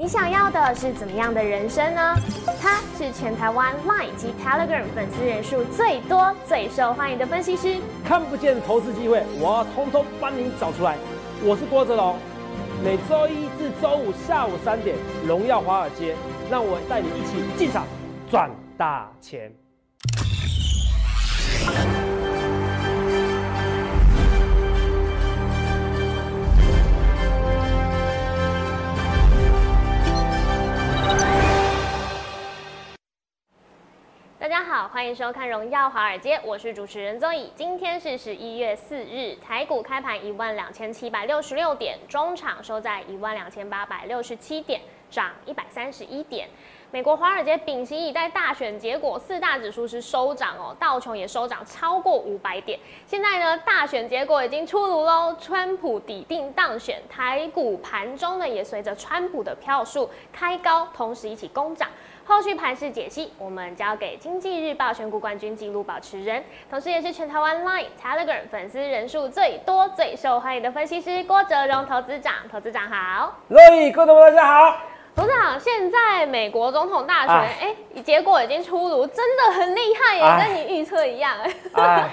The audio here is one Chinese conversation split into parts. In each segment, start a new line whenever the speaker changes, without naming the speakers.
你想要的是怎么样的人生呢？他是全台湾 Line 及 Telegram 粉丝人数最多、最受欢迎的分析师。
看不见投资机会，我要通通帮你找出来。我是郭哲龙，每周一至周五下午三点，荣耀华尔街，让我带你一起进场赚大钱。
大家好，欢迎收看《荣耀华尔街》，我是主持人宗乙。今天是十一月四日，台股开盘一万两千七百六十六点，中场收在一万两千八百六十七点，涨一百三十一点。美国华尔街秉行以待大选结果，四大指数是收涨哦，道琼也收涨超过五百点。现在呢，大选结果已经出炉喽，川普抵定当选，台股盘中呢也随着川普的票数开高，同时一起攻涨。后续盘势解析，我们交给经济日报选股冠军纪录保持人，同时也是全台湾 Line、Telegram 粉丝人数最多、最受欢迎的分析师郭哲荣投资长。投资长好，
乐意，各位同学大家好。
投资长，现在美国总统大选，
哎
哎、结果已经出炉，真的很厉害耶，
哎
跟你预测一样。
哎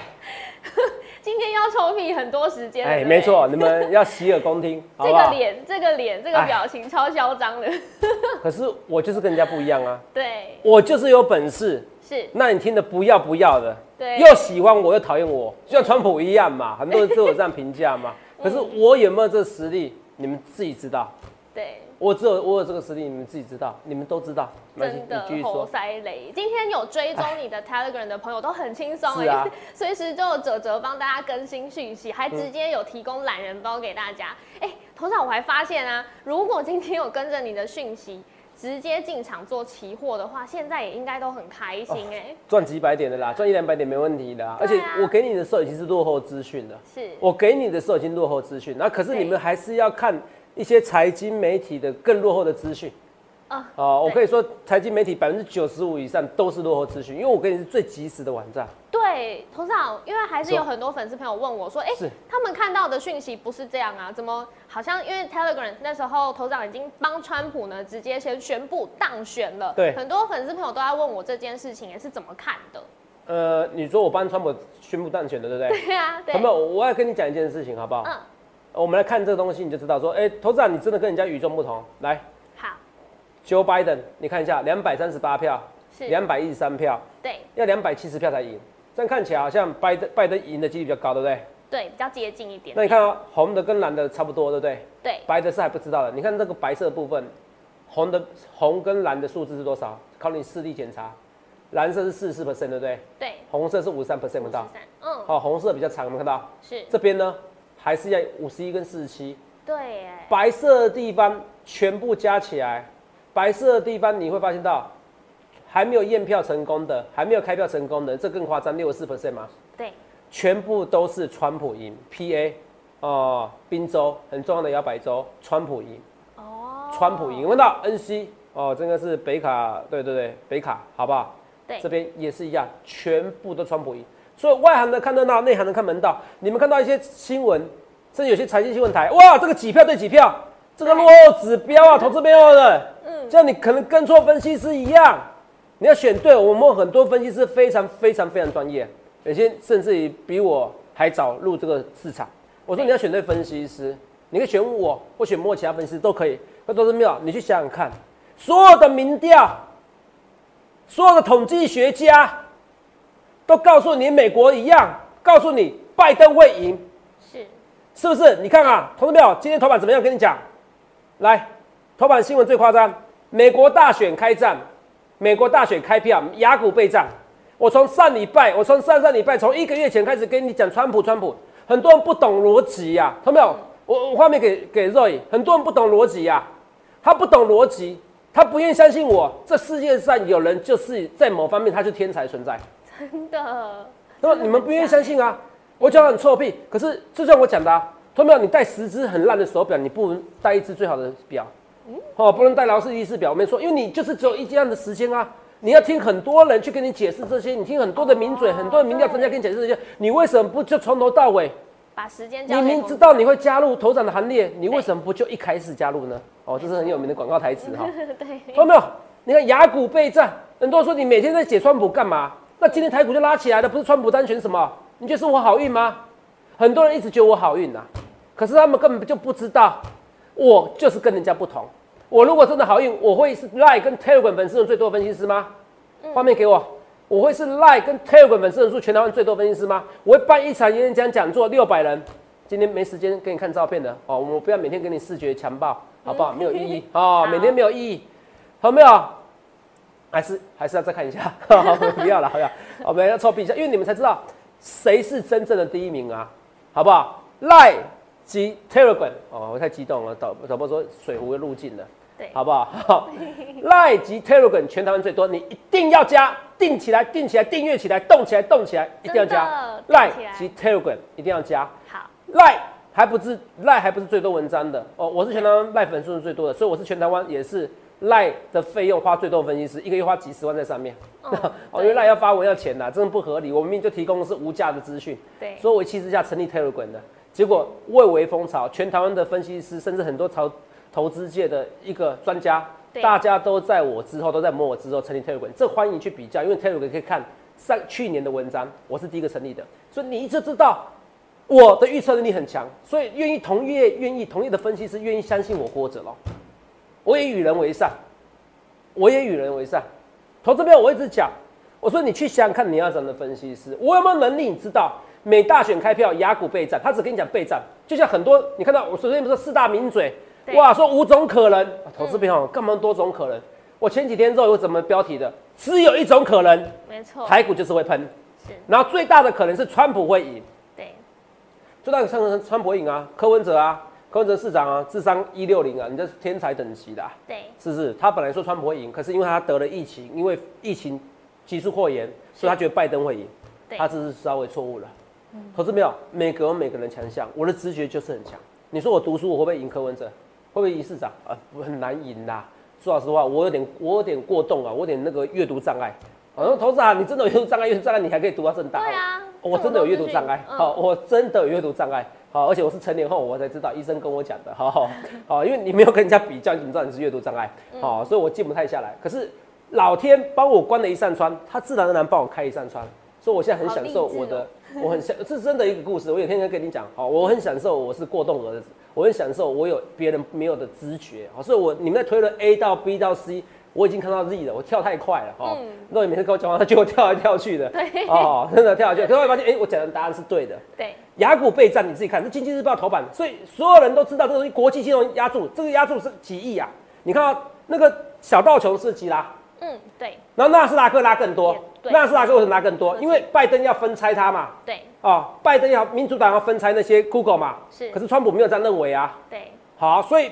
今天要抽屁很多时间，
哎，没错，你们要洗耳恭听，好好？
个脸，这个脸，这个
哎
表情超嚣张的。
可是我就是跟人家不一样啊，
对，
我就是有本事。
是，
那你听的不要不要的，
对
又喜欢我又讨厌我，就像川普一样嘛，很多人对我这样评价嘛。可是我有没有这个实力，你们自己知道。
对。
我只有我有这个实力，你们自己知道，你们都知道。
真的猴
说。
塞雷！今天有追踪你的 Telegram 的朋友都很轻松哎
是啊，
随时就有哲哲帮大家更新讯息，还
嗯
直接有提供懒人包给大家。哎、头上我还发现啊，如果今天有跟着你的讯息，直接进场做期货的话，现在也应该都很开心哎、
赚几百点的啦，赚一两百点没问题的啊、而且我给你的时候已经是落后资讯了，
是，
我给你的时候已经落后资讯，那可是你们还是要看一些财经媒体的更落后的资讯。
啊
哦，我可以说财经媒体百分之九十五以上都是落后资讯，因为我给你是最及时的网站。
对，头长，因为还是有很多粉丝朋友问我说，哎、
是
他们看到的讯息不是这样啊？怎么好像因为 Telegram 那时候头长已经帮川普呢直接先宣布当选了，
对
很多粉丝朋友都在问我这件事情也是怎么看的？
呃，你说我帮川普宣布当选的，对不对？
对啊，对，
有没有？我要跟你讲一件事情，好不好？
嗯，
我们来看这个东西，你就知道说，哎、投资长你真的跟人家与众不同。来
好
，，Joe Biden，你看一下，两百三十八票，
是，
两百一十三票，
对
要两百七十票才赢。这样看起来好像拜登拜登赢的几率比较高，对不对？
对，比较接近一点
那，你看哦，红的跟蓝的差不多，对不对？
对，
白的是还不知道的。你看这个白色的部分，红的红跟蓝的数字是多少？考你视力检查。蓝色是四十四 percent，对不对？
对，
红色是五十三 percent 不到。
嗯，
好、红色比较长，有没有看到？
是，
这边呢，还是要五十一跟四十七。
对，哎，
白色的地方全部加起来，白色的地方你会发现到，还没有验票成功的，还没有开票成功的，这更夸张，六十四 percent 吗，
对，
全部都是川普赢，PA 哦，宾州很重要的摇摆州，川普赢，
哦，
川普赢，有没有到 NC 哦，这个是北卡，对对对，北卡，好不好？
对
这，边也是一样，全部都川普赢。所以外行的看热闹，内行的看门道。你们看到一些新闻，甚至有些财经新闻台，哇，这个几票对几票，这个落后指标啊，投资没有的，
嗯，
这样你可能跟错分析师一样。你要选对，我们很多分析师非常非常非常专业，有些甚至于比我还早入这个市场。我说你要选对分析师，你可以选我或选莫其他分析师都可以，那都是妙。你去想想看，所有的民调。所有的统计学家都告诉你，美国一样，告诉你拜登会赢，
是，
是不是？你看啊，同志们，今天头版怎么样？跟你讲，来，头版新闻最夸张，美国大选开战，美国大选开票，雅股备战。我从上礼拜，我从上上礼拜，从一个月前开始跟你讲川普，川普，很多人不懂逻辑呀，同志们，我我画面给给 Roy，很多人不懂逻辑呀，他不懂逻辑，他不愿意相信我，这世界上有人就是在某方面他是天才存在。
真的，
那么你们不愿意相信啊？我讲很臭屁，可是就像我讲的啊，同学们，你戴十只很烂的手表，你不能戴一只最好的表，哦，不能戴劳斯利斯表，我没错，因为你就是只有一这样的时间啊。你要听很多人去跟你解释这些，你听很多的名嘴、
哦
很多的名调专家跟你解释这些，你为什么不就从头到尾
把时间
你明知道你会加入头长的行列，你为什么不就一开始加入呢？哦，这是很有名的广告台词哈。
对，
看到没有？你看雅股备战，很多人说你每天在解川普干嘛？那今天台股就拉起来了，不是川普单选什么？你觉得是我好运吗？很多人一直觉得我好运呐、可是他们根本就不知道，我就是跟人家不同。我如果真的好运，我会是 Line 跟 Telegram 粉丝人最多的分析师吗？画面给我，我会是 Line 跟 Telegram 粉丝人数全台湾最多的分析师吗？我会办一场演讲讲座，六百人。今天没时间给你看照片的哦，我们不要每天给你视觉强暴，好不好？没有意义 哦，每天没有意义，好没有？还是还是要再看一下，不要了，好不好？我们要臭屁一下，因为你们才知道谁是真正的第一名啊，好不好？Line 及 Telegram 哦，我太激动了，导导播说水壶又入境了。
对
好不好？好，Line 及 Telegram 全台湾最多，你一定要加，定起来，定起来，订阅起来，动起来，动起来，一定要加
真的定起
Line 及 Telegram 一定要加
好
，，Line 还不是 Line 还不是最多文章的哦，我是全台湾 Line 粉数是最多的，所以我是全台湾也是 Line 的费用花最多的分析师，一个月花几十万在上面。
嗯
哦，因为 Line 要发文要钱的，真的不合理。我明明就提供的是无价的资讯，
对，
所以我一气之下成立 Telegram 的，结果蔚为风潮，全台湾的分析师，甚至很多投投资界的一个专家，大家都在我之后，都在摸我之后成立 Telegram，这欢迎去比较，因为 Telegram 可以看上去年的文章，我是第一个成立的，所以你一直知道我的预测能力很强，所以愿意同业、愿意同业的分析师愿意相信我郭者喽，我也与人为善，我也与人为善。投资票我一直讲，我说你去想想看你要怎样的分析师，我有没有能力？你知道，每大选开票，雅股备战，他只跟你讲备战，就像很多你看到我昨天不是四大名嘴，哇，说五种可能，啊投资票干嘛多种可能？我前几天之后有怎么标题的？只有一种可能，
没错，
台股就是会喷，
是，
然后最大的可能是川普会赢，
对，
最大的可能是川普会赢啊，柯文哲啊，柯文哲市长啊，智商一六零啊，你这是天才等级的、啊。
对，
是不是？他本来说川普会赢，可是因为他得了疫情，因为疫情急速扩延，所以他觉得拜登会赢。他这是稍微错误了。嗯投资没有，每个人每个人强项，我的直觉就是很强。你说我读书，我会不会赢柯文哲？会不会赢市长？啊，不很难赢啦。说老实话，我有点我有点过动啊，我有点那个阅读障碍。我说投资啊，你真的有阅读障碍，阅读障碍你还可以读到正大。
对啊
哦我真的有阅读障碍。
嗯
好、我真的有阅读障碍。好，而且我是成年后我才知道，医生跟我讲的。好好 好，因为你没有跟人家比较，你怎么知道你是阅读障碍？好，所以我静不太下来。可是老天帮我关了一扇窗，他自然而然帮我开一扇窗，所以我现在很享受我的，我很享，这是真的一个故事。我有天天跟你讲，好，我很享受我是过动儿子，我很享受我有别人没有的知觉。好，所以我你们在推论 A 到 B 到 C。我已经看到 Z 了，我跳太快了哦。那、你每次跟我讲话，他就会跳来跳去的，
对
哦，真的跳来跳去。可是我发现，哎、我讲的答案是对的。
对，
雅股备战，你自己看，是经济日报头版，所以所有人都知道这个东西国际金融压住，这个压住是几亿啊？你看到那个小道琼斯几拉，
嗯，对，
然后纳斯达克拉更多纳斯达克为什么拉更多？因为拜登要分拆它嘛，
对，
哦，拜登要民主党要分拆那些 Google 嘛，
是
可是川普没有这样认为啊。
对，
好，所以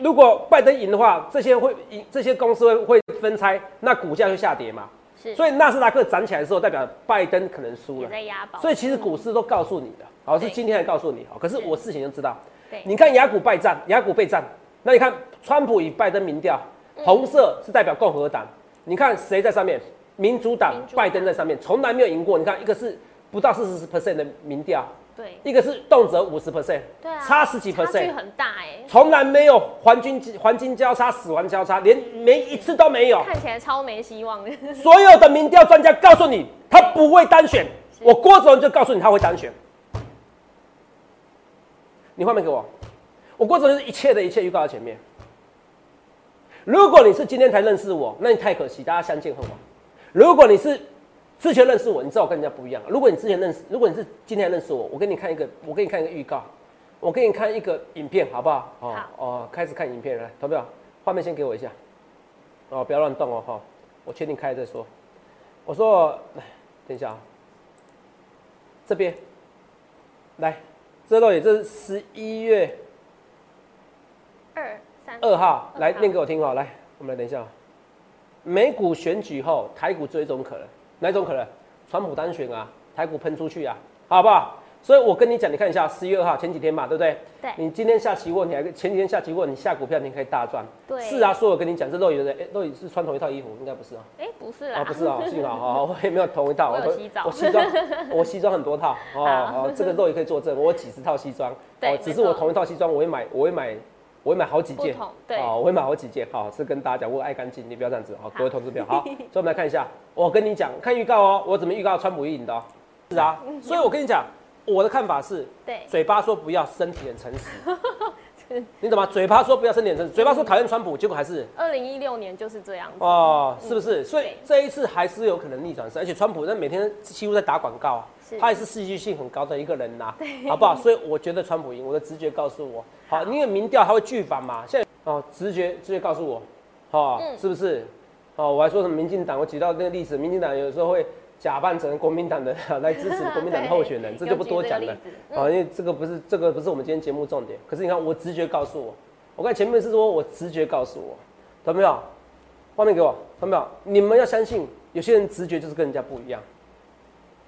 如果拜登赢的话，这些会赢，这些公司会会分拆，那股价就下跌嘛。
是，
所以纳斯达克涨起来的时候，代表拜登可能输了。
在押宝，
所以其实股市都告诉你的，好是今天才告诉你，好，可是
是。
我事情就知道。
对，
你看雅股败战，雅股备战，那你看川普与拜登民调，
嗯。
红色是代表共和党，你看谁在上面？民主党
民主党。
拜登在上面，从来没有赢过。你看一个是不到四十 percent 的民调，
对，
一个是动辄五十 percent，
对啊，
差十几 percent，
很大哎，
从来没有黄金黄金交叉、死亡交叉，连没一次都没有。
看起来超没希望的，
所有的民调专家告诉你，他不会单选。我郭子龙就告诉你他会单选。你画面给我，我郭子龙就是一切的一切预告在前面。如果你是今天才认识我，那你太可惜，大家相见恨晚。如果你是之前认识我，你知道我跟人家不一样。如果你之前认识，如果你是今天认识我，我给你看一个，我给你看一个预告，我给你看一个影片，好不好？哦
好
哦，开始看影片来，投票，画面先给我一下。哦，不要乱动哦，哈，我确定开再说。我说，来，等一下啊，这边，来，这都也这是十一月
二三
二号，来念给我听哦。来，我们来等一下啊。美股选举后，台股只有一种可能，哪一种可能？川普单选啊，台股喷出去啊，好不好？所以我跟你讲，你看一下十月二号前几天嘛，对不对？
对
你今天下期货，你还前几天下期货，你下股票你可以大赚。
对
是啊，所以我跟你讲，这肉眼的，哎，肉眼是穿同一套衣服，应该不是啊。
哎，不是啦，
啊，不是啊，幸好好，我也没有同一套，
我有西装
我西装，我西装很多套哦
好
哦，这个肉也可以作证，我有几十套西装，
对
哦，只是我同一套西装，我会买，我会买，我会买好几件。
对。
哦，我会买好几件，好，是跟大家讲，我爱干净，你不要这样子，好，
好。
各位投资票，好，所以我们来看一下，我跟你讲，看预告哦，我怎么预告川普一赢的哦，是啊，所以我跟你讲，我的看法是，
对，
嘴巴说不要，身体很诚实，你懂吗？嘴巴说不要，身体很诚实，嘴巴说讨厌川普，结果还是。
二零一六年就是这样子，
哦，是不是？所以
对。
这一次还是有可能逆转胜，而且川普那每天几乎在打广告啊。
是，
他也是戏剧性很高的一个人呐、好不好？所以我觉得川普赢，我的直觉告诉我，好，因为民调他会拒反嘛，现在哦，直觉直觉告诉我，哦，
嗯
是不是？哦，我还说什么民进党，我举到那个例子，民进党有时候会假扮成国民党的 来支持国民党的 候选人，这就不多讲了。哦，因为这个不是这个不是我们今天节目重点。可是你看，我直觉告诉我，我看前面是说我直觉告诉我，懂没有？画面给我，看到没有？你们要相信，有些人直觉就是跟人家不一样。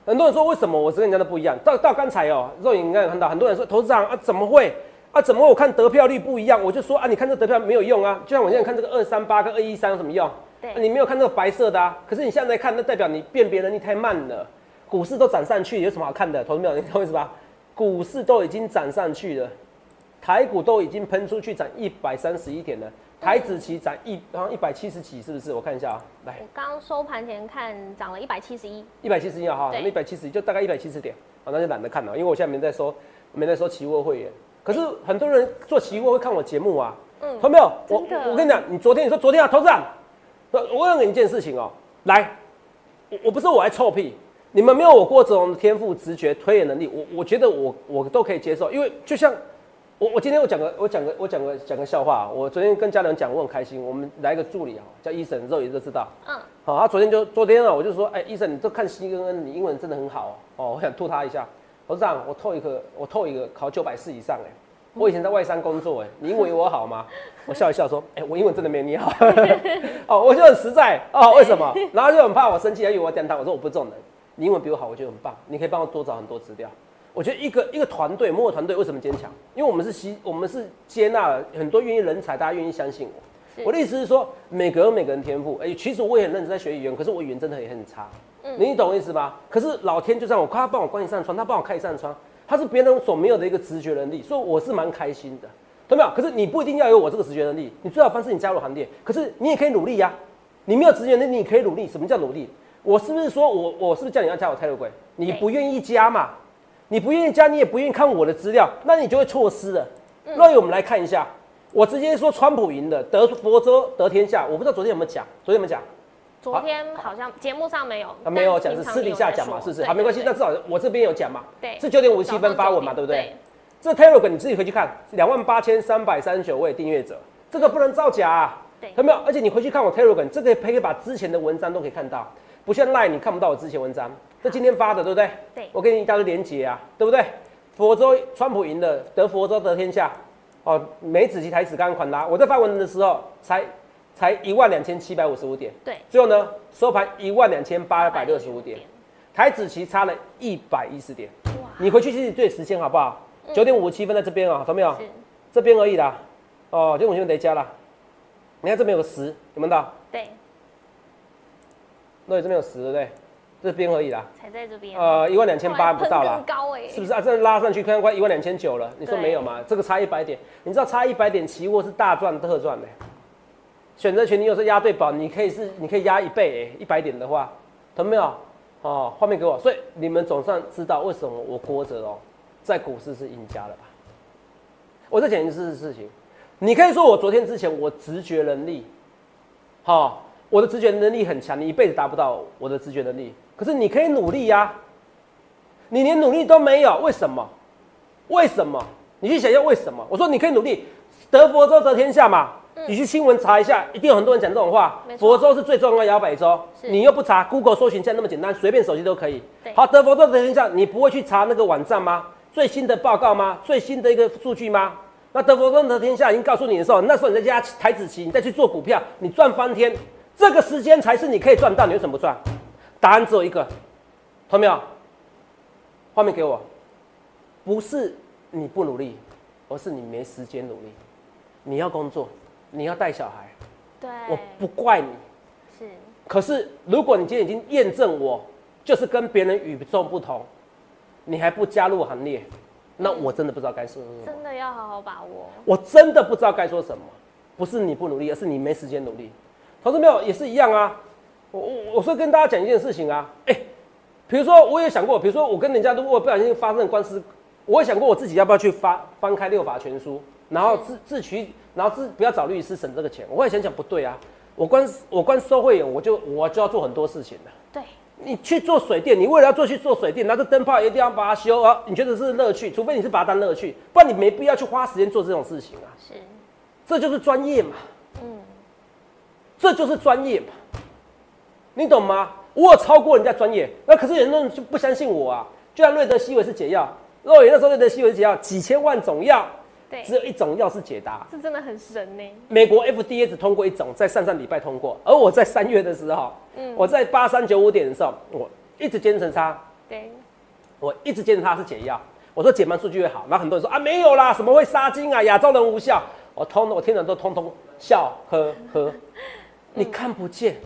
很多人说为什么我是跟人家的不一样？到到刚才哦，肉眼应该有看到，很多人说投资长啊怎么会啊怎么会我看得票率不一样？我就说啊，你看这得票没有用啊，就像我现在看这个二三八跟二一三有什么用？
对
啊你没有看这个白色的啊，可是你现在看，那代表你辨别能力太慢了。股市都涨上去，有什么好看的？投资没有？你懂我意思吧？股市都已经涨上去了，台股都已经喷出去涨一百三十一点了，台指期涨一好像一百七十几，是不是？我看一下啊，来
我刚刚收盘前看涨了一百七十一，
一百七十一啊哈，
对
那一百七十一就大概一百七十点，好，那就懒得看了，因为我现在没在收，没在收期货会员。可是很多人做期货会看我节目啊，
嗯
看到没有？我我跟你讲，你昨天你说昨天啊，投资长，我问你一件事情哦，来，我我不是我来臭屁，你们没有我郭子龙的天赋、直觉、推演能力，我我觉得我我都可以接受，因为就像我我今天我讲个我讲个我讲个讲个笑话，我昨天跟家人讲，我很开心，我们来一个助理啊，叫医生，肉眼都知道。
嗯，
好，他昨天就昨天啊，我就说，哎、医生，你都看 C 跟 N，你英文真的很好哦。哦，我想吐他一下。董事长，我透一个，我透一个考九百四以上哎、我以前在外商工作哎、你英文有我好吗？我笑一笑说，哎、我英文真的没你好。哦，我就很实在哦，为什么？然后就很怕我生气，还以为我颠他。我说我不是这种人，你英文比我好，我觉得很棒，你可以帮我多找很多资料。我觉得一个一个团队，摩尔团队为什么坚强？因为我们是吸，我们是接纳了很多愿意人才，大家愿意相信我。我的意思是说，每个人有每个人天赋。哎、其实我也很认真在学语言，可是我语言真的也很差。嗯你懂我意思吧？可是老天就让我，他帮我关一扇窗，他帮我开一扇窗，他是别人所没有的一个直觉能力，所以我是蛮开心的，懂没有？可是你不一定要有我这个直觉能力，你最好方式你加入行列，可是你也可以努力呀、你没有直觉能力，你可以努力。什么叫努力？我是不是说我我是不是叫你要加我泰勒鬼？你不愿意加嘛？你不愿意加，你也不愿意看我的资料，那你就会错失了。那我们来看一下，我直接说川普赢的，得佛州得天下。我不知道昨天有没有讲，昨天有没有讲？
昨天好像节目上没有，
啊，没有讲，是私底下讲嘛，是不是？好，没关系，那至少我这边有讲嘛。
对
是九点五十七分发文嘛，对不对
九？
这 Telegram 你自己回去看，两万八千三百三十九位订阅者，这个不能造假、啊。
对
有没有？而且你回去看我 Telegram，这个可以把之前的文章都可以看到，不像 Line 你看不到我之前文章。这今天发的，对不对？
对
我给你一大堆连接啊，对不对？佛州川普赢了，得佛州得天下。哦，美子及台子刚刚款拉，我在发文的时候才才一万两千七百五十五点，
对，
最后呢收盘一万两千八百六十五点，台子期差了一百一十点。
哇，
你回去自己对时间好不好？九点五十七分在这边啊，懂没有？
是
这边而已啦。哦，九点五十七分得加啦。你看这边有个十，有没有到？
对，
那这边有十，对不对？这边而已啦。
才在这边，
呃，一万两千八不到啦。
高哎，
是不是啊？这拉上去，看快一万两千九了。你说
对
没有吗？这个差一百点，你知道差一百点，期货是大赚特赚的。选择权你有时候压对宝，你可以是你可以压一倍，哎，一百点的话，懂没有？哦，画面给我。所以你们总算知道为什么我郭哲哦，在股市是赢家了吧？我再讲一次事情，你可以说我昨天之前我直觉能力，好、我的直觉能力很强，你一辈子达不到我的直觉能力。可是你可以努力呀、你连努力都没有，为什么？为什么？你去想一下为什么？我说你可以努力，得佛州得天下嘛。你去新闻查一下，一定有很多人讲这种话佛州是最重要的摇摆州，你又不查，Google 搜寻现在那么简单，随便手机都可以。好，得佛州得天下，你不会去查那个网站吗？最新的报告吗？最新的一个数据吗？那德佛州得天下已经告诉你的时候，那时候你在家台子棋，你再去做股票，你赚翻天，这个时间才是你可以赚到，你为什么不赚？答案只有一个，同没有？画面给我，不是你不努力，而是你没时间努力。你要工作，你要带小孩，
对，
我不怪你。
是
可是如果你今天已经验证我就是跟别人与众不同，你还不加入行列，那我真的不知道该说什么。
真的要好好把握。
我真的不知道该说什么，不是你不努力，而是你没时间努力。投资没有也是一样啊。我我我是跟大家讲一件事情啊，哎、比如说我也想过，比如说我跟人家如果不小心发生官司，我也想过我自己要不要去翻翻开六法全书，然后自自取，然后自不要找律师省这个钱。我也想想不对啊，我光我光收会员我就我就要做很多事情了。
对，
你去做水电，你为了要做去做水电，拿着灯泡一定要把它修啊，你觉得是乐趣？除非你是把它当乐趣，不然你没必要去花时间做这种事情啊。
是，
这就是专业嘛，
嗯，
这就是专业嘛，你懂吗？我有超过人家专业，那可是有人就不相信我啊。就像瑞德西韦是解药，肉眼那时候瑞德西韦是解药，几千万种药，
对，
只有一种药是解答。
这真的很神呢。
美国 FDA 只通过一种，在上上礼拜通过，而我在三月的时候，
嗯
我在八三九五点的时候，我一直坚持它，
对，
我一直坚持它是解药。我说解盲数据越好，然后很多人说啊没有啦，什么会杀精啊，亚洲人无效。我通我听人都通通笑呵呵，你看不见，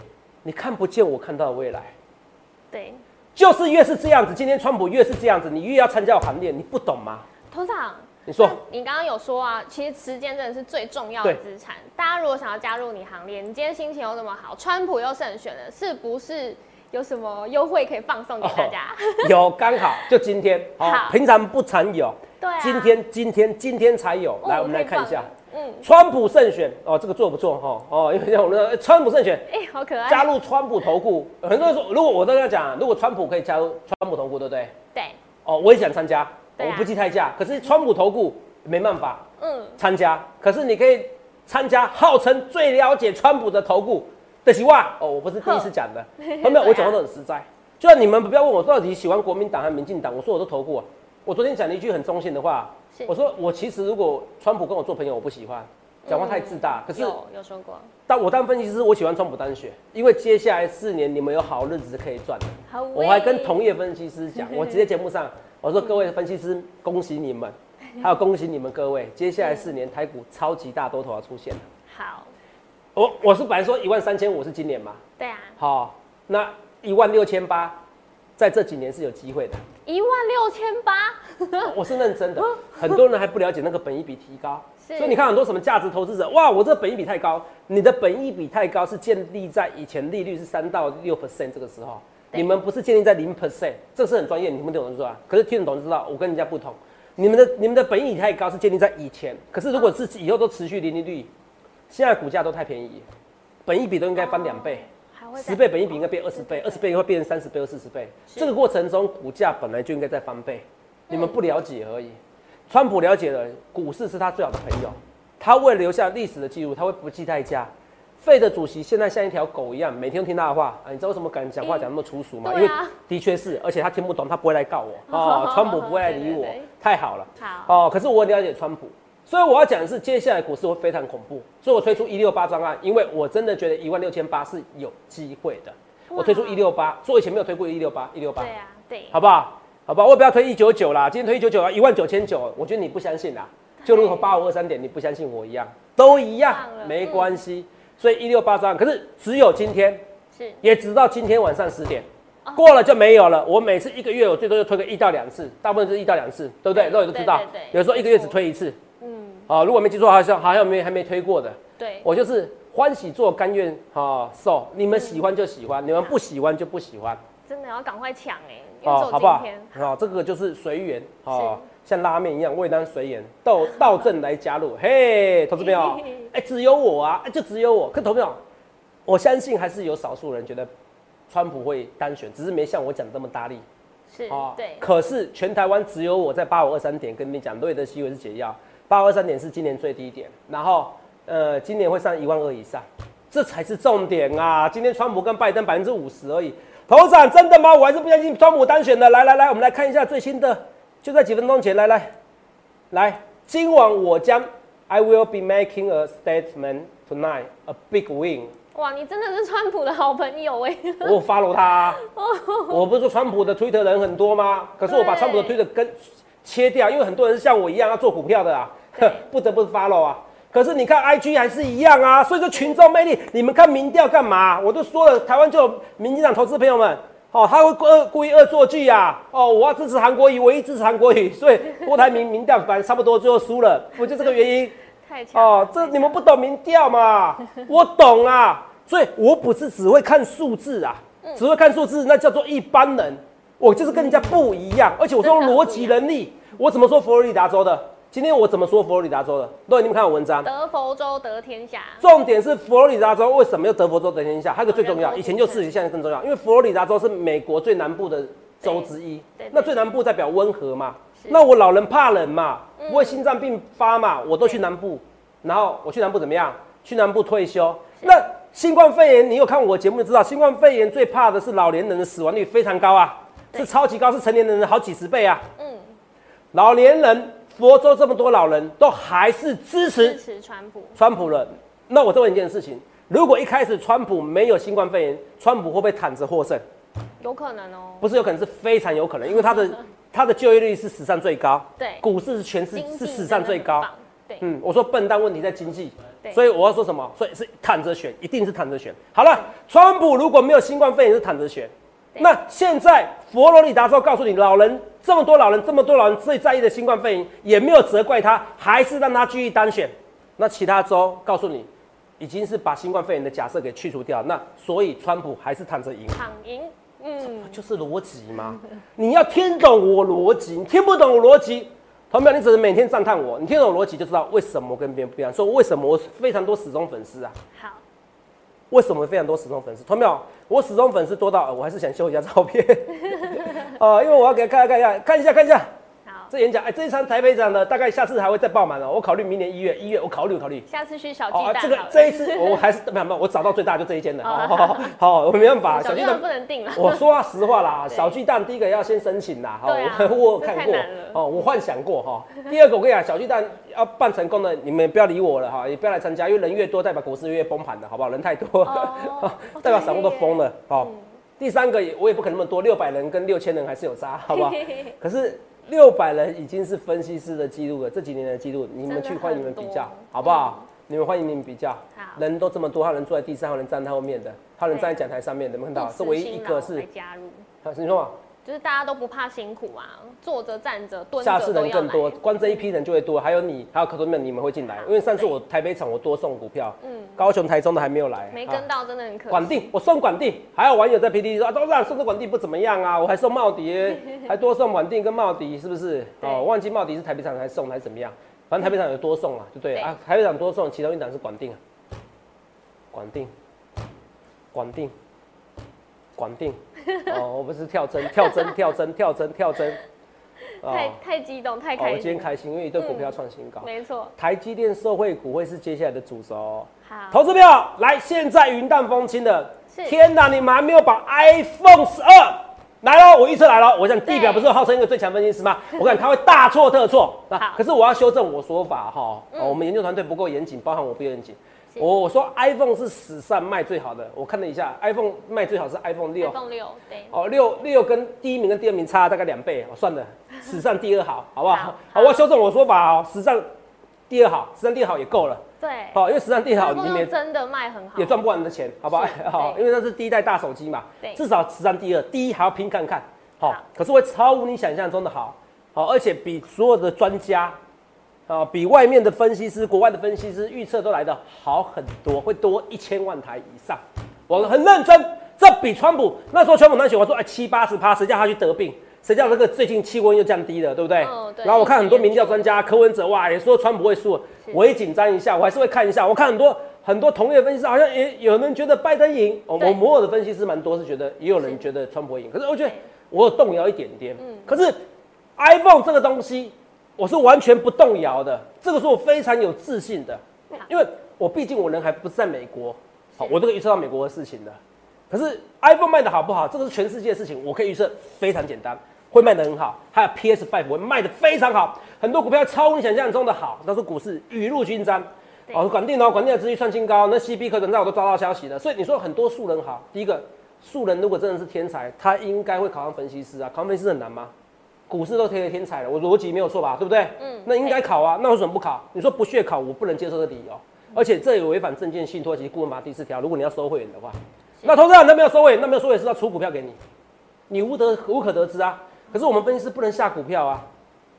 你看不见我看到的未来，
对，
就是越是这样子，今天川普越是这样子，你越要参加我行列，你不懂吗？
头长，
你说
你刚刚有说啊，其实时间真的是最重要的资产。大家如果想要加入你行列，你今天心情又那么好，川普又胜选了，是不是有什么优惠可以放送给大家？
有刚好就今天，哦
好，
平常不常有，
对啊，
今天今天今天才有。来，
哦
我们来看一下，，川普胜选哦，这个做不错哈？哦，因为像我们的川普胜选，
嗯，哎、好可爱。
加入川普投顾，很多人说，如果我都跟他讲，如果川普可以加入川普投顾，对不对？
对，
哦，我也想参加，
啊。
我不计太价，可是川普投顾没办法
嗯，
参加，可是你可以参加号称最了解川普的投顾的希望哦，我不是第一次讲的，有没有？我讲话都很实在，就像你们不要问我到底喜欢国民党还是民进党，我说我都投过、我昨天讲了一句很中性的话
是，
我说我其实如果川普跟我做朋友，我不喜欢，讲话太自大，可是
有有说过，
但我当分析师，我喜欢川普单选，因为接下来四年你们有好日子可以赚的。
好，
我还跟同业分析师讲，我直接节目上我说各位分析师，恭喜你们，还有恭喜你们各位，接下来四年台股超级大多头要出现了。
好，
我我是本来说一万三千五是今年嘛，
对啊，
好，那一万六千八，在这几年是有机会的。
一万六千八，
我是认真的，很多人还不了解那个本益比提高，所以你看很多什么价值投资者，哇，我这本益比太高，你的本益比太高是建立在以前利率是三到六 percent 这个时候，你们不是建立在零 percent，这是很专业，你们听不懂是吧？可是听得懂就知道，我跟人家不同，你们的你们的本益比太高是建立在以前，可是如果是以后都持续零利率，现在股价都太便宜，本益比都应该翻两倍。
还会
十倍本益比应该变二十倍，二十倍会变成三十倍或四十倍。这个过程中，股价本来就应该在翻倍，你们不了解而已。川普了解了，股市是他最好的朋友，他为了留下历史的记录，他会不计代价。费的主席现在像一条狗一样，每天都听他的话啊！你知道为什么敢讲话讲那么粗俗吗？因为的确是，而且他听不懂，他不会来告我 哦。川普不会来理我太好了。
好，
哦，可是我很了解川普，所以我要讲的是，接下来股市会非常恐怖，所以我推出一六八专案，因为我真的觉得一万六千八是有机会的。我推出一六八，所以我以前没有推过一六八，一六八
对，啊，对，
好不好？好吧，我也不要推一九九啦，今天推一九九啊，一万九千九，我觉得你不相信啦，就如同八五二三点，你不相信我一样，都一样没关系。所以一六八专案，可是只有今天，
是
也直到今天晚上十点
哦，
过了就没有了。我每次一个月我最多就推个一到两次，大部分就是一到两次，对不对？
对
肉眼都知道有时候一个月只推一次。
嗯，
啊，如果没记错，好像好像没还没推过的，
对，
我就是欢喜做，甘愿啊受。你们喜欢就喜欢，你们不喜欢就不喜欢，
真的要赶快抢哎，
哦，好不好？好，这个就是随缘哦，像拉面一样，味当随缘，到到 正来加入。嘿，投资朋友，哎，只有我啊，哎，就只有我。可投资朋友，我相信还是有少数人觉得川普会单选，只是没像我讲的这么大力。
是
哦，
对，
可是全台湾只有我在八五二三点跟你讲，瑞德西韦是解药，八二三点是今年最低点，然后呃，今年会上一万二以上，这才是重点啊！今天川普跟拜登百分之五十而已，头长真的吗？我还是不相信川普单选的。来来来，我们来看一下最新的，就在几分钟前，来来来，今晚我将 I will be making a statement tonight, a big win。
哇，你真的是川普的好朋友哎，
我 follow 他、我不是说川普的推特人很多吗？可是我把川普的推特跟切掉，因为很多人像我一样要做股票的啊，不得不 follow 啊。可是你看 IG 还是一样啊，所以说群众魅力，你们看民调干嘛？我都说了，台湾就有民进党投资朋友们，哦，他会恶故意恶作剧呀，哦，我要支持韩国瑜，唯一支持韩国瑜，所以郭台铭民调反正差不多最后输了，不就这个原因？
太强
哦，这你们不懂民调嘛？我懂啊，所以我不是只会看数字啊，只会看数字，那叫做一般人。我就是跟人家不一样，而且我说
真的
逻辑能力，我怎么说佛罗里达州的？今天我怎么说佛罗里达州的？对，你们看我文章，
得佛州得天下，
重点是佛罗里达州为什么要得佛州得天下？还有一个最重要，以前就是，现在更重要，因为佛罗里达州是美国最南部的州之一。那最南部代表温和嘛？那我老人怕冷嘛，
嗯
不会心脏病发嘛？我都去南部，然后我去南部怎么样？去南部退休。那新冠肺炎，你有看我节目就知道，新冠肺炎最怕的是老年人的死亡率非常高啊，是超级高，是成年人的好几十倍啊。
嗯，
老年人，佛州这么多老人都还是支持
支持川普，
川普了，那我再问一件事情：如果一开始川普没有新冠肺炎，川普会不会躺着获胜？
有可能哦，
不是有可能，是非常有可能，因为他的 他的就业率是史上最高，
对。
股市是全
市
是史上最高。
对，
嗯，我说笨蛋问题在经济，所以我要说什么？所以是躺着选，一定是躺着选。好了，川普如果没有新冠肺炎是躺着选，
对
那现在佛罗里达州告诉你，老人这么多老人，这么多老人最在意的新冠肺炎，也没有责怪他，还是让他继续当选。那其他州告诉你，已经是把新冠肺炎的假设给去除掉，那所以川普还是躺着赢。
躺赢，嗯，
就是逻辑吗？你要听懂我逻辑，你听不懂我逻辑，同学们，你只是每天赞叹我，你听懂我逻辑就知道为什么跟别人不一样。说为什么我非常多死忠粉丝啊？
好，
为什么非常多死忠粉丝？同学们，我死忠粉丝多到我还是想修一下照片，啊，因为我要给大家看一下，看一下，看一下，这演讲。哎，这一场台北场呢大概下次还会再爆满哦。我考虑明年一月，一月我考虑考虑。
下次去小鸡
哦，
蛋
这个这一次我还是没有没有，我找到最大就这一间了。
哦
好好好，我没办法，
小鸡蛋不能定了，
我说实话啦，小巨蛋第一个要先申请啦，哈、
对啊
我看过哦，我幻想过哈。第二个我跟你讲，小巨蛋要办成功的，你们不要理我了哈，也不要来参加，因为人越多，代表股市越崩盘的，好不好？人太多，
哦
代表散户都疯了，好、
嗯
第三个也我也不可能那么多，六百人跟六千人还是有差，好不好？可是六百人已经是分析师的记录了，这几年的记录，你们去欢迎你们比较，好不好？你们欢迎你们比较
好，
人都这么多，还有人坐在地上，还有人站在后面的，还有人站在讲台上面的，有没有看到？这唯一一个是
来加入，
你说嘛？
就是大家都不怕辛苦啊，坐着站着蹲
下次人更多，光这一批人就会多，还有你，还有可多们你们会进来，因为上次我台北场我多送股票，
嗯，
高雄、台中的还没有来，啊
没跟到真的很可惜，
管定，我送管定，还有网友在 PPT 说啊，都让送的管定不怎么样啊，我还送茂迪，还多送管定跟茂迪，是不是？哦，忘记茂迪是台北场还送还是怎么样？反正台北场有多送啊，就对啊，台北场多送，其中一档是管定啊，管定，管定，管定，哦，我不是跳针，跳针，跳针，跳针，跳针，
太太激动，太
哦，我
开心，
今天开心，因为一对股票创新高，
没错，
台积电受惠股会是接下来的主轴哦。
好，
投资票来，现在云淡风轻的，天哪，你们还没有把 iPhone 十二来了，我预测来了。我想地表不是号称一个最强分析师吗？我看他会大错特错。那
好
可是我要修正我说法哈、我们研究团队不够严谨，包含我不严谨。
是
我我说 iPhone 是史上卖最好的，我看了一下，iPhone 卖最好是 iPhone 六。
iPhone 六，对，
哦，六六跟第一名跟第二名差大概两倍，哦，算了，史上第二好，好不好？
好
我要修正我说法哦，史上第二好，史上第二好也够了。
对，
好，因为史上第二好你们
真的卖很好，
也赚不完你的钱，好不好？好，
对
因为那是第一代大手机嘛
对，
至少史上第二，第一还要拼看看。好
好，
可是会超乎你想象中的好，好，而且比所有的专家，啊，比外面的分析师、国外的分析师预测都来的好很多，会多一千万台以上。我很认真，这比川普那时候川普当选，我说哎七八十趴，谁叫他去得病？谁叫这个最近气温又降低了，对不对？然后我看很多民调专家柯文哲哇也说川普会输，我也紧张一下，我还是会看一下。我看很多很多同业分析师好像也有人觉得拜登赢，我
对
我摩尔的分析师蛮多是觉得，也有人觉得川普会赢。可是我觉得我有动摇一点点。
嗯
可是 iPhone 这个东西，我是完全不动摇的，这个是我非常有自信的，因为我毕竟我人还不在美国，好，我都可以预测到美国的事情的。可是 iPhone 卖的好不好，这个是全世界的事情，我可以预测非常简单，会卖的很好。还有 PS Five 会卖的非常好，很多股票超乎你想象中的好，但是股市雨露均沾。哦，管定哦，管定的值率创新高，那 C B 可能在我都抓到消息了。所以你说很多素人好，第一个素人如果真的是天才，他应该会考上分析师啊，考上分析师很难吗？股市都贴了天才了，我逻辑没有错吧？对不对？
嗯
那应该考啊，那为什么不考？你说不屑考，我不能接受的理由，而且这也违反证券信托及顾问法第四条。如果你要收会员的话，那投资人那没有收会员，那没有收会员是要出股票给你，你无得无可得知啊。可是我们分析师不能下股票啊，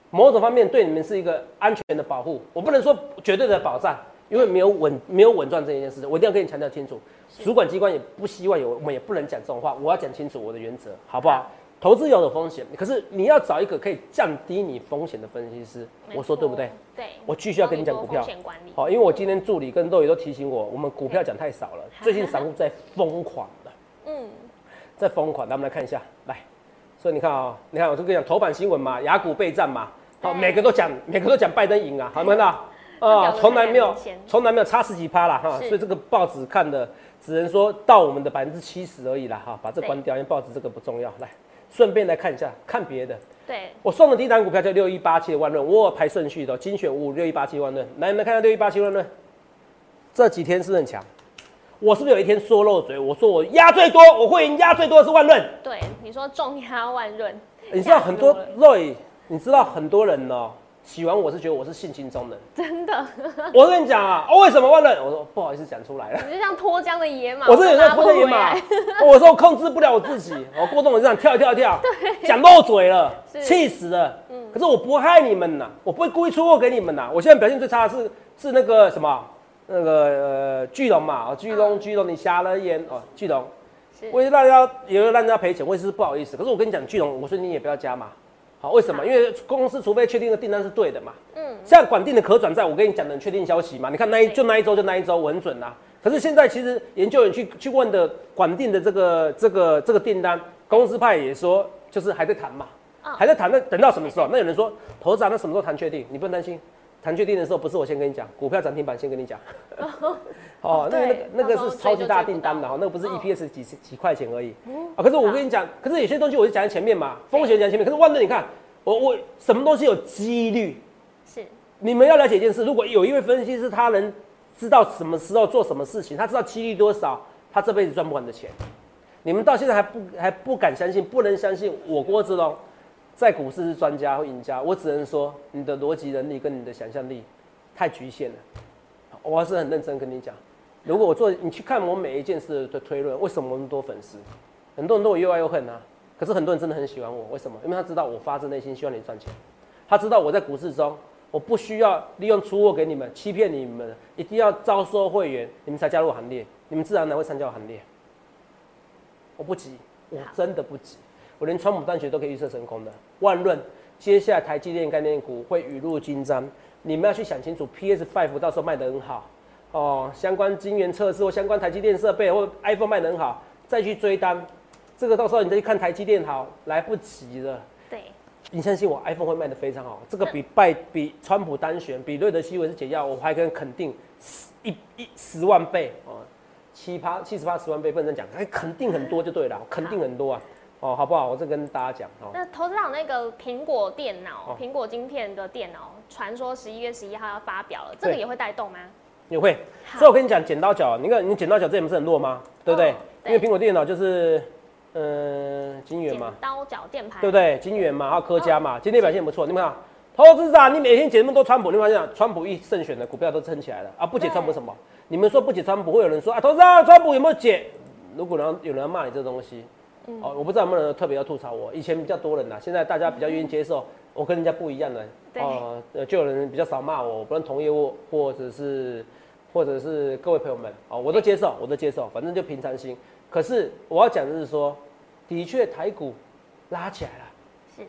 某种方面对你们是一个安全的保护，我不能说绝对的保障，因为没有稳没有稳赚这一件事，我一定要跟你强调清楚。主管机关也不希望有，我们也不能讲这种话，我要讲清楚我的原则，好不好？投资有的风险，可是你要找一个可以降低你风险的分析师，我说对不对
错？？对，
我继续要跟你讲股票。好，因为我今天助理跟豆爷都提醒我，我们股票讲太少了，最近散户在疯狂的，
嗯，
在疯狂。那我们来看一下，来，所以你看啊、你看我就跟你讲头版新闻嘛，雅股备战嘛，好，
对
每个都讲，每个都讲拜登赢啊，好，有没有看到？啊从来没有从来没有差十几趴啦哈，所以这个报纸看的只能说到我们的百分之七十而已啦哈，把这
对
关掉，因为报纸这个不重要。来，顺便来看一下，看别的。
对，
我送的第一档股票叫六一八七的万润，我有排顺序的哦，精选五六一八七万润。来，你们看下六一八七万润，这几天是很强。我是不是有一天说漏嘴？我说我压最多，我会赢压最多的是万润。
对，你说重压万润，
你知道很多你知道很多人哦，喜欢我是觉得我是性情中人。
真的，
我跟你讲啊，哦，为什么万润？我说不好意思讲出来了。
你就像脱缰的野马，
我是有在脱缰野马我说我控制不了我自己，我过动我就想跳一跳一跳，讲漏嘴了，
是
气死了。可是我不会害你们呐，我不会故意出货给你们呐。我现在表现最差的是是那个什么，那个呃巨龙嘛，哦巨龙巨龙你瞎了眼哦，巨龙，
是
为了让人家也会让人家赔钱，我也是不好意思。可是我跟你讲，巨龙，我说你也不要加嘛。好，为什么？因为公司除非确定的订单是对的嘛。
嗯，
像管定的可转债，我跟你讲的很确定消息嘛。你看那一就那一周就那一周，我很准呐、可是现在其实研究员去去问的管定的这个这个这个订单，公司派也说就是还在谈嘛，
嗯
还在谈。那等到什么时候？那有人说投资啊，那什么时候谈确定？你不用担心，谈确定的时候不是我先跟你讲，股票涨停板先跟你讲。哦，那个那个那个是超级大订单的
到
哈，那个不是
嗯
EPS 几几块钱而已啊。可是我跟你讲，可是有些东西我就讲在前面嘛，风险讲在前面。可是万能，你看我我什么东西有几率？
是
你们要了解一件事，如果有一位分析师，他能知道什么时候做什么事情，他知道几率多少，他这辈子赚不完的钱。你们到现在还不还不敢相信，不能相信我郭志龙在股市是专家或赢家，我只能说你的逻辑能力跟你的想象力太局限了。我还是很认真跟你讲，如果我做你去看我每一件事的推论，为什么我那么多粉丝？很多人都我又爱又恨啊，可是很多人真的很喜欢我，为什么？因为他知道我发自内心希望你赚钱。他知道我在股市中，我不需要利用出货给你们，欺骗你们，一定要招收会员，你们才加入行列，你们自然而然会参加我行列。我不急，我真的不急，我连川普当选都可以预测成功的。万润，接下来台积电概念股会雨露均沾，你们要去想清楚，PS Five 到时候卖得很好。哦，相关晶圆测试或相关台积电设备或 iPhone 卖得很好，再去追单，这个到时候你再去看台积电好，来不及了。
对，
你相信我，iPhone 会卖得非常好。这个比拜比川普单选，比瑞德西韦是解药，我还跟肯定十一一十万倍。哦，七八七十八十万倍不能讲，哎肯定很多就对了，肯定很多啊，哦，好不好？我再跟大家讲哦。
那投资长那个苹果电脑
哦，
苹果晶片的电脑，传说十一月十一号要发表了，这个也会带动吗？
也会，所以我跟你讲，剪刀脚，你看你剪刀脚这点不是很弱吗？对不对？
哦
因为苹果电脑就是，嗯、金元
剪
嘛，
刀脚键盘，
对不对？金源嘛，还有科嘉
哦
嘛，今天表现不错。你们看，投资长，你每天解那么多川普，你们发现川普一胜选的股票都撑起来了啊！不解川普什么？你们说不解川普，会有人说啊，投资长，川普有没有解？如果有人有人要骂你这东西，
嗯
哦，我不知道有没有人特别要吐槽我。以前比较多人呐，现在大家比较愿意接受我跟人家不一样的
对
哦，呃就有人比较少骂我，不论同业或或者是或者是各位朋友们哦，我都接受，我都接受，反正就平常心。可是我要讲的是说，的确台股拉起来了。
是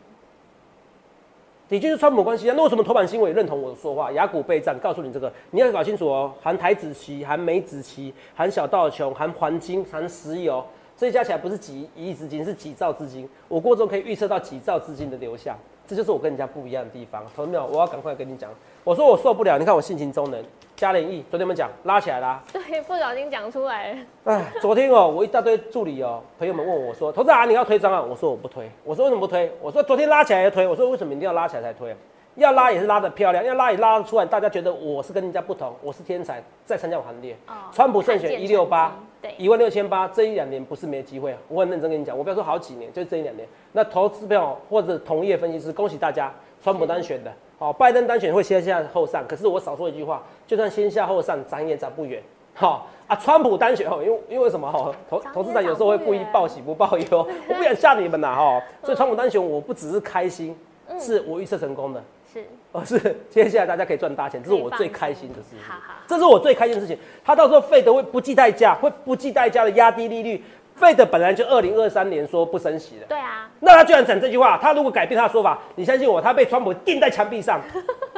的确是川普关系啊，那为什么头版新闻也认同我的说话？雅股备战，告诉你这个，你要搞清楚哦，含台子期、含美子期、含小道琼、含黄金、含石油，这些加起来不是几亿资金，是几兆资金。我过中可以预测到几兆资金的流向，这就是我跟人家不一样的地方。同志们，我要赶快跟你讲，我说我受不了，你看我性情中人，加联益，昨天我们讲拉起来啦。
对，不小心讲出来了，
哎，昨天哦，我一大堆助理哦，朋友们问我说：“投资啊，你要推张啊？”我说我不推。我说为什么不推？我说昨天拉起来要推。我说为什么一定要拉起来才推？要拉也是拉的漂亮，要拉也拉得出来，大家觉得我是跟人家不同，我是天才，再参加我行列。
哦
川普胜选一六八
对
一万六千八，这一两年不是没机会啊，我很认真跟你讲，我不要说好几年，就这一两年。那投资票或者同业分析师，恭喜大家，川普当选的，好、拜登当选会先下后上，可是我少说一句话，就算先下后上，咱也涨不远。好、啊，川普当选哦，因为因为什么哈？投投资者有时候会故意报喜不报忧，我不想吓你们呐哈。所以川普当选，我不只是开心，
嗯
是我预测成功的。
是
而是接下来大家可以赚大钱，这是我最开心的事情
好好好。
这是我最开心的事情。他到时候费德会不计代价，会不计代价的压低利率。费德本来就二零二三年说不升息的，
对啊，
那他居然讲这句话，他如果改变他的说法，你相信我，他被川普钉在墙壁上，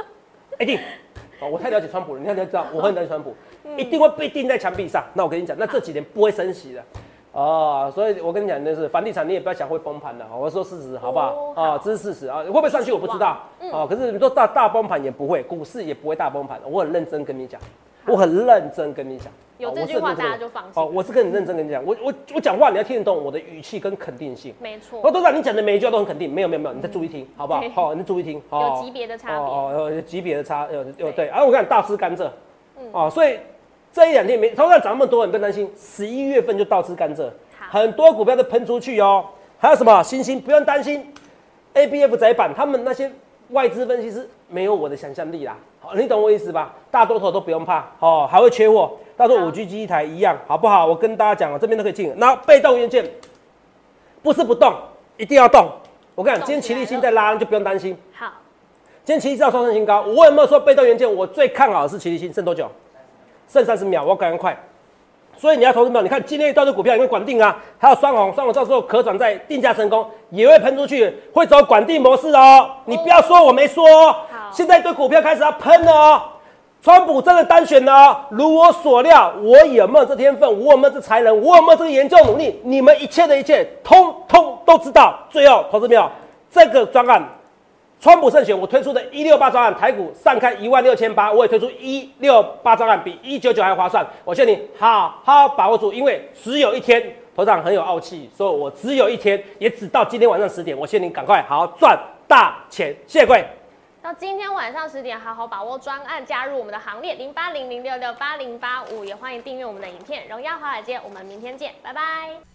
一定。哦，我太了解川普了，你看你就知道我很了解川普，
嗯
一定会被钉在墙壁上。那我跟你讲，那这几年不会升息的。哦，所以我跟你讲，就是房地产你也不要想会崩盘的，我说事实好不好？
哦
啊，这是事实啊，会不会上去我不知道。哦，可是你说大大崩盘也不会，股市也不会大崩盘。我很认真跟你讲，我很认真跟你讲。哦
有这句话大家就放心
哦，我是跟你认真跟你讲，我我我讲话你要听得懂我的语气跟肯定性。
没错
我，都知道你讲的每一句话都很肯定，没有没有没有，你再 注意听，好不好
对？
好，你再注意听，哦
有级别的差别
哦哦，有级别的差，有有
对
对。然后我看大吃甘蔗，
嗯
哦，所以这一两天没，通常涨那么多，你不用担心，十一月份就倒吃甘蔗，很多股票都喷出去哦。还有什么星星，不用担心，A B F 窄板，他们那些外资分析师没有我的想象力啦，好，你懂我意思吧？大多头都不用怕，哦，还会缺货，到时候五 G 机一台一样，好不好？我跟大家讲哦，这边都可以进，那被动元件不是不动，一定要动。我跟你讲，今天齐力新在拉，就不用担心。
好，
今天齐力是要双升新高，我有没有说被动元件我最看好的是齐力新？剩多久？剩三十秒，我要赶快快。所以你要投资没有？你看今天一段的股票，因为管定啊，还有双红，双红到时候可转债定价成功，也会喷出去，会走管定模式哦。你不要说我没说现在一堆股票开始要喷了哦。川普真的单选了哦，如我所料，我有没有这天分？我有没有这才能？我有没有这个研究努力？你们一切的一切，通通都知道。最后，投资没有这个专案川普胜选，我推出的一六八专案，台股上看一万六千八，我也推出一六八专案，比一九九还划算。我劝你好好把握住，因为只有一天，头上很有傲气，说我只有一天，也只到今天晚上十点。我劝你赶快好好赚大钱，谢谢各位。
到今天晚上十点，好好把握专案，加入我们的行列，零八零零六六八零八五，也欢迎订阅我们的影片《荣耀华尔街》，我们明天见，拜拜。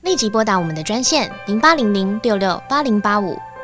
立即拨打我们的专线零八零零六六八零八五